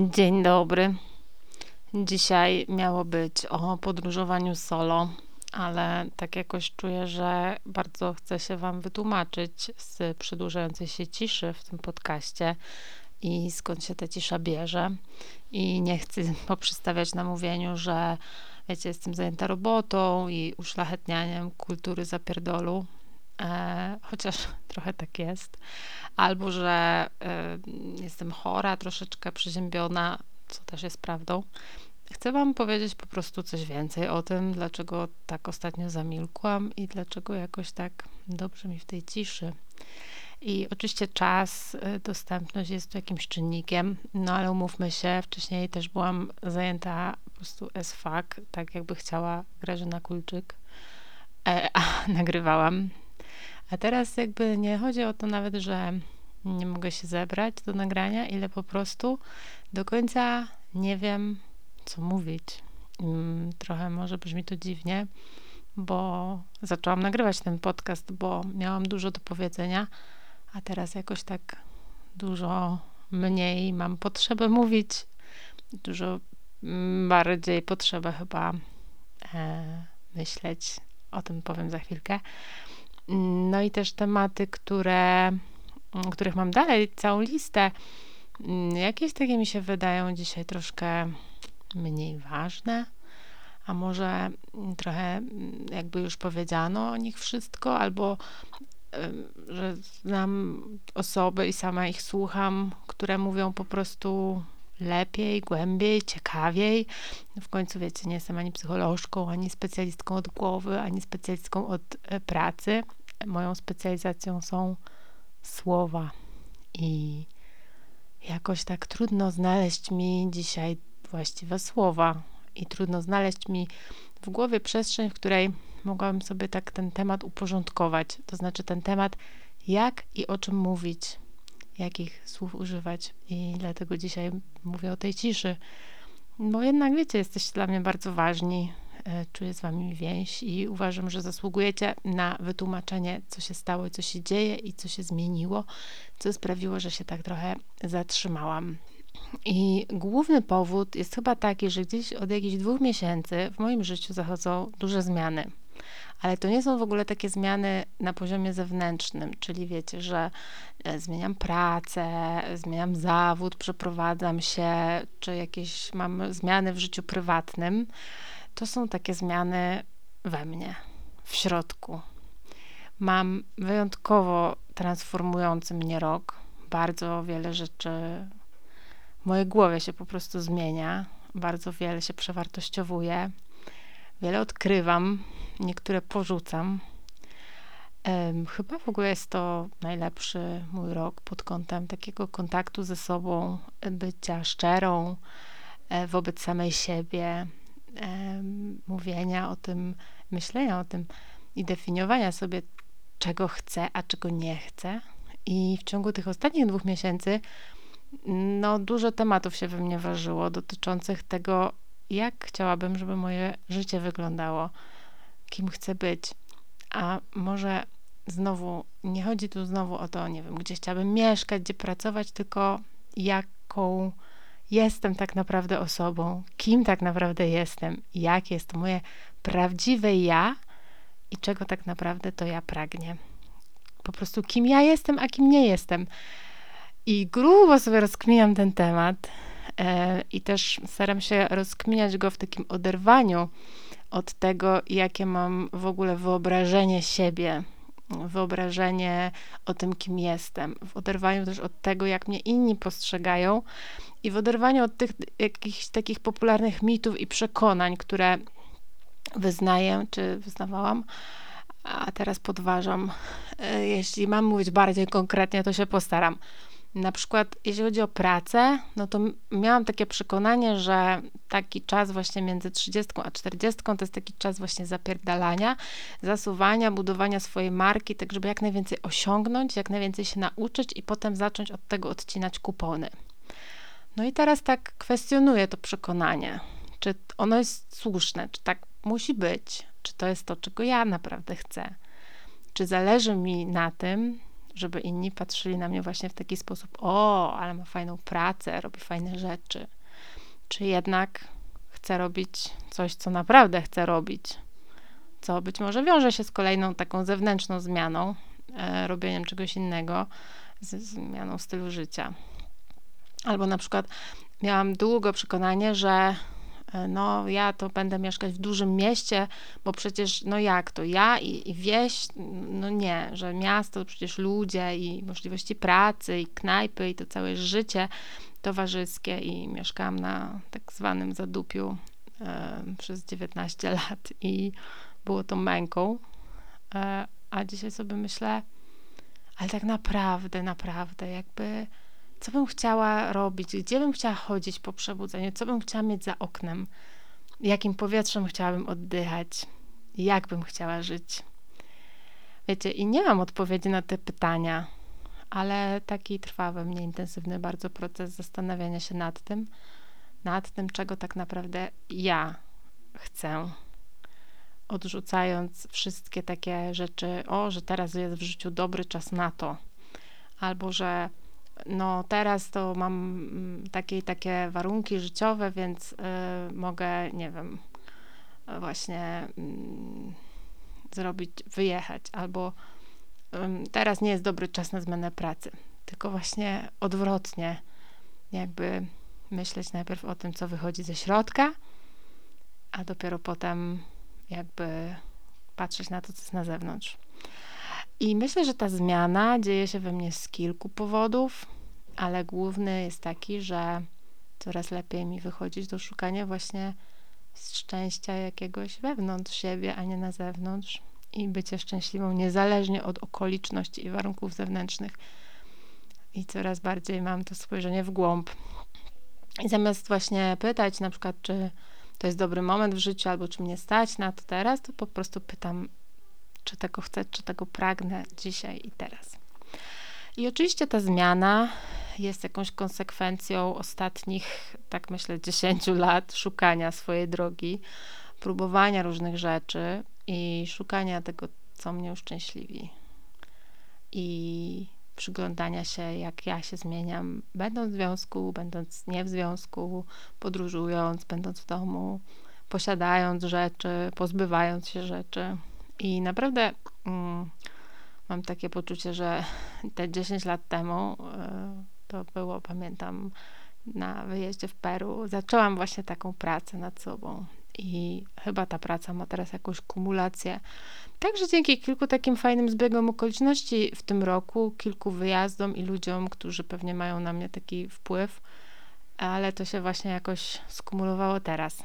Dzień dobry. Dzisiaj miało być o podróżowaniu solo, ale tak jakoś czuję, że bardzo chcę się Wam wytłumaczyć z przedłużającej się ciszy w tym podcaście i skąd się ta cisza bierze. I nie chcę poprzestawiać na mówieniu, że wiecie, jestem zajęta robotą i uszlachetnianiem kultury zapierdolu, e, chociaż trochę tak jest, albo że e, jestem chora, troszeczkę przeziębiona, co też jest prawdą. Chcę Wam powiedzieć po prostu coś więcej o tym, dlaczego tak ostatnio zamilkłam i dlaczego jakoś tak dobrze mi w tej ciszy. I oczywiście czas, y, dostępność jest tu jakimś czynnikiem, no ale umówmy się, wcześniej też byłam zajęta po prostu as fuck, tak jakby chciała Grażyna Kulczyk, e, a nagrywałam. A teraz jakby nie chodzi o to nawet, że nie mogę się zebrać do nagrania, ile po prostu do końca nie wiem, co mówić. Mm, trochę może brzmi to dziwnie, bo zaczęłam nagrywać ten podcast, bo miałam dużo do powiedzenia, a teraz jakoś tak dużo mniej mam potrzebę mówić, dużo bardziej potrzebę chyba e, myśleć. O tym powiem za chwilkę. No i też tematy, które, których mam dalej, całą listę. Jakieś takie mi się wydają dzisiaj troszkę mniej ważne, a może trochę jakby już powiedziano o nich wszystko, albo że znam osoby i sama ich słucham, które mówią po prostu lepiej, głębiej, ciekawiej. W końcu, wiecie, nie jestem ani psycholożką, ani specjalistką od głowy, ani specjalistką od e, pracy. Moją specjalizacją są słowa i jakoś tak trudno znaleźć mi dzisiaj właściwe słowa i trudno znaleźć mi w głowie przestrzeń, w której mogłabym sobie tak ten temat uporządkować. To znaczy ten temat, jak i o czym mówić, jakich słów używać. I dlatego dzisiaj mówię o tej ciszy. Bo jednak wiecie, jesteście dla mnie bardzo ważni. E, czuję z wami więź i uważam, że zasługujecie na wytłumaczenie, co się stało co się dzieje i co się zmieniło, co sprawiło, że się tak trochę zatrzymałam. I główny powód jest chyba taki, że gdzieś od jakichś dwóch miesięcy w moim życiu zachodzą duże zmiany. Ale to nie są w ogóle takie zmiany na poziomie zewnętrznym, czyli wiecie, że e, zmieniam pracę, zmieniam zawód, przeprowadzam się, czy jakieś mam zmiany w życiu prywatnym. To są takie zmiany we mnie, w środku. Mam wyjątkowo transformujący mnie rok. Bardzo wiele rzeczy w mojej głowie się po prostu zmienia. Bardzo wiele się przewartościowuje. Wiele odkrywam, niektóre porzucam. Chyba w ogóle jest to najlepszy mój rok pod kątem takiego kontaktu ze sobą, bycia szczerą e, wobec samej siebie, mówienia o tym, myślenia o tym i definiowania sobie, czego chcę, a czego nie chcę. I w ciągu tych ostatnich dwóch miesięcy, no, dużo tematów się we mnie ważyło dotyczących tego, jak chciałabym, żeby moje życie wyglądało, kim chcę być. A może znowu, nie chodzi tu znowu o to, nie wiem, gdzie chciałabym mieszkać, gdzie pracować, tylko jaką jestem tak naprawdę osobą, kim tak naprawdę jestem, jak jest moje prawdziwe ja i czego tak naprawdę to ja pragnie. Po prostu kim ja jestem, a kim nie jestem. I grubo sobie rozkminiam ten temat e, i też staram się rozkminiać go w takim oderwaniu od tego, jakie mam w ogóle wyobrażenie siebie, wyobrażenie o tym, kim jestem, w oderwaniu też od tego, jak mnie inni postrzegają i w oderwaniu od tych jakichś takich popularnych mitów i przekonań, które wyznaję, czy wyznawałam, a teraz podważam. E, jeśli mam mówić bardziej konkretnie, to się postaram. Na przykład, jeśli chodzi o pracę, no to miałam takie przekonanie, że taki czas właśnie między 30 a 40 to jest taki czas właśnie zapierdalania, zasuwania, budowania swojej marki, tak żeby jak najwięcej osiągnąć, jak najwięcej się nauczyć i potem zacząć od tego odcinać kupony. No i teraz tak kwestionuję to przekonanie. Czy ono jest słuszne, czy tak musi być, czy to jest to, czego ja naprawdę chcę. Czy zależy mi na tym, żeby inni patrzyli na mnie właśnie w taki sposób: o, ale ma fajną pracę, robi fajne rzeczy. Czy jednak chcę robić coś, co naprawdę chcę robić, co być może wiąże się z kolejną taką zewnętrzną zmianą, e, robieniem czegoś innego, z zmianą stylu życia. Albo na przykład miałam długo przekonanie, że no ja to będę mieszkać w dużym mieście, bo przecież no jak to, ja i, i wieś, no nie, że miasto to przecież ludzie i możliwości pracy i knajpy i to całe życie towarzyskie i mieszkałam na tak zwanym zadupiu e, przez 19 lat i było to męką, e, a dzisiaj sobie myślę, ale tak naprawdę, naprawdę, jakby co bym chciała robić, gdzie bym chciała chodzić po przebudzeniu, co bym chciała mieć za oknem, jakim powietrzem chciałabym oddychać, jak bym chciała żyć. Wiecie, i nie mam odpowiedzi na te pytania, ale taki trwa we mnie intensywny bardzo proces zastanawiania się nad tym, nad tym, czego tak naprawdę ja chcę. Odrzucając wszystkie takie rzeczy, o, że teraz jest w życiu dobry czas na to, albo że no teraz to mam mm, takie takie warunki życiowe, więc y, mogę, nie wiem, właśnie y, zrobić, wyjechać, albo y, teraz nie jest dobry czas na zmianę pracy, tylko właśnie odwrotnie, jakby myśleć najpierw o tym, co wychodzi ze środka, a dopiero potem jakby patrzeć na to, co jest na zewnątrz. I myślę, że ta zmiana dzieje się we mnie z kilku powodów, ale główny jest taki, że coraz lepiej mi wychodzić do szukania właśnie szczęścia jakiegoś wewnątrz siebie, a nie na zewnątrz. I bycie szczęśliwą niezależnie od okoliczności i warunków zewnętrznych. I coraz bardziej mam to spojrzenie w głąb. I zamiast właśnie pytać na przykład, czy to jest dobry moment w życiu, albo czy mnie stać na to teraz, to po prostu pytam, czy tego chcę, czy tego pragnę dzisiaj i teraz. I oczywiście ta zmiana jest jakąś konsekwencją ostatnich, tak myślę, 10 lat szukania swojej drogi, próbowania różnych rzeczy i szukania tego, co mnie uszczęśliwi. I przyglądania się, jak ja się zmieniam, będąc w związku, będąc nie w związku, podróżując, będąc w domu, posiadając rzeczy, pozbywając się rzeczy. I naprawdę mm, mam takie poczucie, że te 10 lat temu, e, to było, pamiętam, na wyjeździe w Peru, zaczęłam właśnie taką pracę nad sobą. I chyba ta praca ma teraz jakąś kumulację. Także dzięki kilku takim fajnym zbiegom okoliczności w tym roku, kilku wyjazdom i ludziom, którzy pewnie mają na mnie taki wpływ, ale to się właśnie jakoś skumulowało teraz.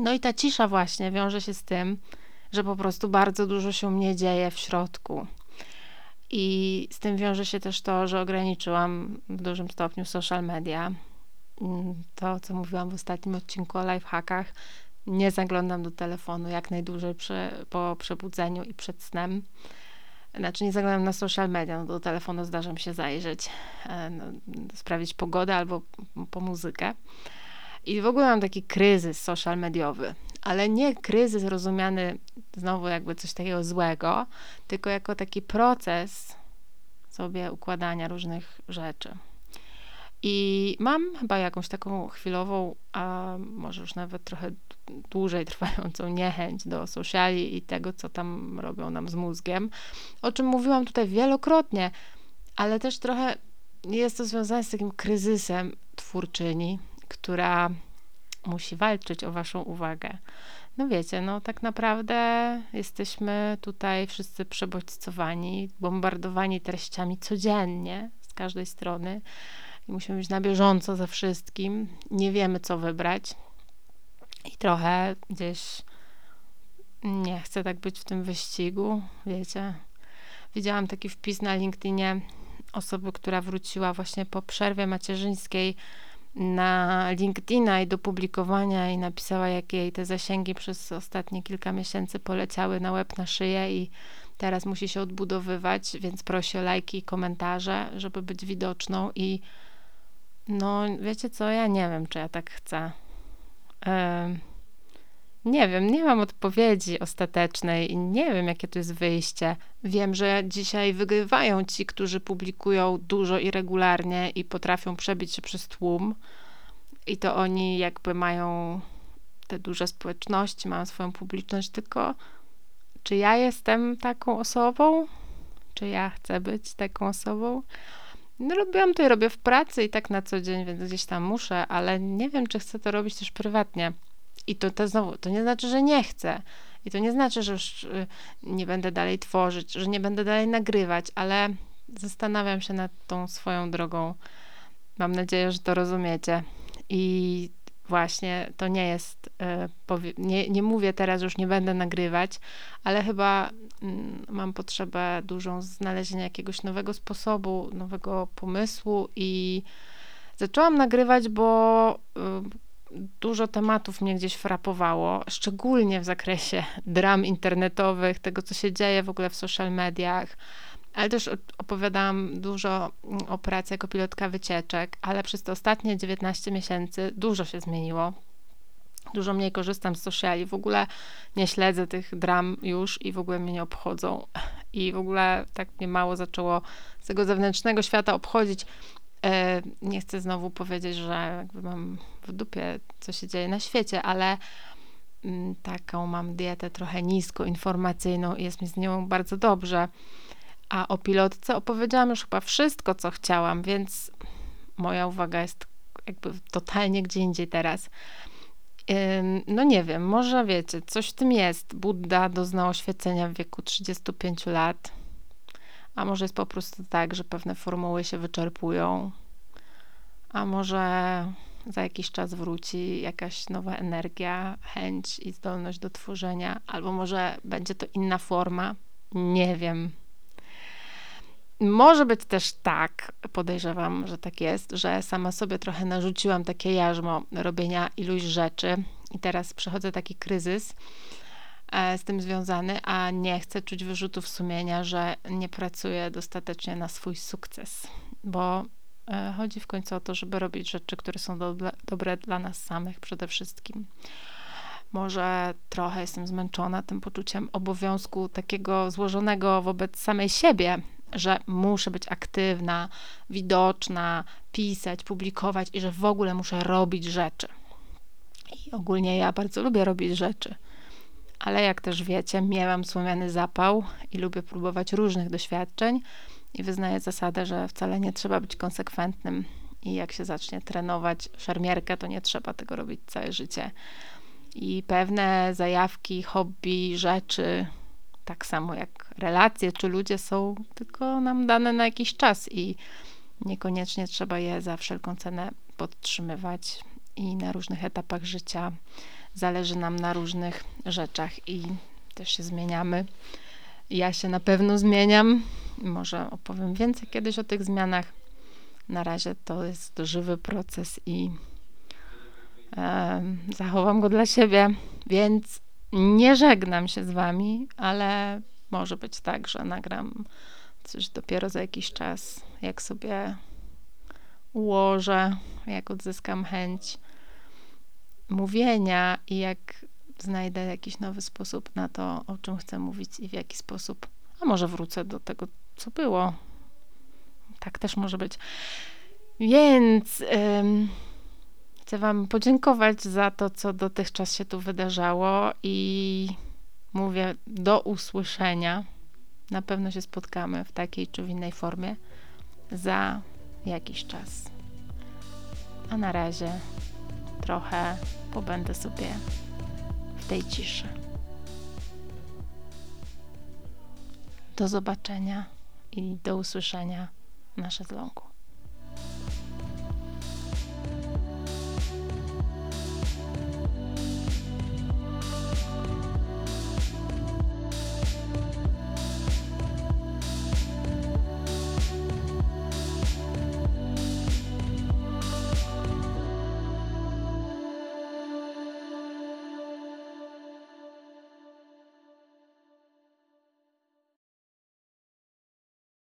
No i ta cisza właśnie wiąże się z tym, że po prostu bardzo dużo się mnie dzieje w środku. I z tym wiąże się też to, że ograniczyłam w dużym stopniu social media. Mm, to, co mówiłam w ostatnim odcinku o lifehackach, nie zaglądam do telefonu jak najdłużej przy, po przebudzeniu i przed snem. Znaczy nie zaglądam na social media, no do telefonu zdarza mi się zajrzeć, e, no, pogodę albo po muzykę. I w ogóle mam taki kryzys social mediowy, ale nie kryzys rozumiany znowu jakby coś takiego złego, tylko jako taki proces sobie układania różnych rzeczy. I mam chyba jakąś taką chwilową, a może już nawet trochę dłużej trwającą niechęć do sociali i tego, co tam robią nam z mózgiem, o czym mówiłam tutaj wielokrotnie, ale też trochę jest to związane z takim kryzysem twórczyni, która musi walczyć o waszą uwagę. No wiecie, no tak naprawdę jesteśmy tutaj wszyscy przebodźcowani, bombardowani treściami codziennie z każdej strony i musimy być na bieżąco ze wszystkim. Nie wiemy, co wybrać. I trochę gdzieś nie chcę tak być w tym wyścigu, wiecie. Widziałam taki wpis na LinkedInie osoby, która wróciła właśnie po przerwie macierzyńskiej na LinkedIna i do publikowania i napisała, jak jej te zasięgi przez ostatnie kilka miesięcy poleciały na łeb, na szyję i teraz musi się odbudowywać, więc prosi o lajki i komentarze, żeby być widoczną i no wiecie co, ja nie wiem, czy ja tak chcę. Yy, nie wiem, nie mam odpowiedzi ostatecznej i nie wiem, jakie to jest wyjście. Wiem, że dzisiaj wygrywają ci, którzy publikują dużo i regularnie i potrafią przebić się przez tłum. I to oni jakby mają te duże społeczności, mają swoją publiczność, tylko czy ja jestem taką osobą? Czy ja chcę być taką osobą? No, robiłam to i robię w pracy i tak na co dzień, więc gdzieś tam muszę, ale nie wiem, czy chcę to robić też prywatnie. I to, to znowu, to nie znaczy, że nie chcę. I to nie znaczy, że już y, nie będę dalej tworzyć, że nie będę dalej nagrywać, ale zastanawiam się nad tą swoją drogą. Mam nadzieję, że to rozumiecie. I właśnie to nie jest, e, nie, nie mówię teraz, już nie będę nagrywać, ale chyba mm, mam potrzebę dużą znalezienia jakiegoś nowego sposobu, nowego pomysłu i zaczęłam nagrywać, bo y, dużo tematów mnie gdzieś frapowało, szczególnie w zakresie dram internetowych, tego, co się dzieje w ogóle w social mediach ale też opowiadałam dużo mm, o pracy jako pilotka wycieczek, ale przez te ostatnie 19 miesięcy dużo się zmieniło. Dużo mniej korzystam z sociali, w ogóle nie śledzę tych dram już i w ogóle mnie nie obchodzą. I w ogóle tak mnie mało zaczęło z tego zewnętrznego świata obchodzić. E, nie chcę znowu powiedzieć, że mam w dupie, co się dzieje na świecie, ale mm, taką mam dietę trochę nisko informacyjną i jest mi z nią bardzo dobrze. A o pilotce opowiedziałam już chyba wszystko, co chciałam, więc moja uwaga jest jakby totalnie gdzie indziej teraz. No nie wiem, może wiecie, coś w tym jest. Buddha doznał oświecenia w wieku 35 lat, a może jest po prostu tak, że pewne formuły się wyczerpują, a może za jakiś czas wróci jakaś nowa energia, chęć i zdolność do tworzenia, albo może będzie to inna forma. Nie wiem. Może być też tak, podejrzewam, że tak jest, że sama sobie trochę narzuciłam takie jarzmo robienia iluś rzeczy i teraz przechodzę taki kryzys e, z tym związany, a nie chcę czuć wyrzutów sumienia, że nie pracuję dostatecznie na swój sukces, bo chodzi w końcu o to, żeby robić rzeczy, które są do, dobre dla nas samych przede wszystkim. Może trochę jestem zmęczona tym poczuciem obowiązku takiego złożonego wobec samej siebie, że muszę być aktywna, widoczna, pisać, publikować i że w ogóle muszę robić rzeczy. I ogólnie ja bardzo lubię robić rzeczy. Ale jak też wiecie, miałam słomiany zapał i lubię próbować różnych doświadczeń i wyznaję zasadę, że wcale nie trzeba być konsekwentnym i jak się zacznie trenować szermierkę, to nie trzeba tego robić całe życie. I pewne zajawki, hobby, rzeczy, tak samo jak relacje czy ludzie są tylko nam dane na jakiś czas i niekoniecznie trzeba je za wszelką cenę podtrzymywać i na różnych etapach życia zależy nam na różnych rzeczach i też się zmieniamy. Ja się na pewno zmieniam. Może opowiem więcej kiedyś o tych zmianach. Na razie to jest żywy proces i e, zachowam go dla siebie, więc nie żegnam się z wami, ale może być tak, że nagram coś dopiero za jakiś czas, jak sobie ułożę, jak odzyskam chęć mówienia i jak znajdę jakiś nowy sposób na to, o czym chcę mówić i w jaki sposób. A może wrócę do tego, co było. Tak też może być. Więc. Ym, Chcę Wam podziękować za to, co dotychczas się tu wydarzało i mówię do usłyszenia. Na pewno się spotkamy w takiej czy w innej formie za jakiś czas. A na razie trochę pobędę sobie tej ciszy. Do zobaczenia i do usłyszenia na szezlongu.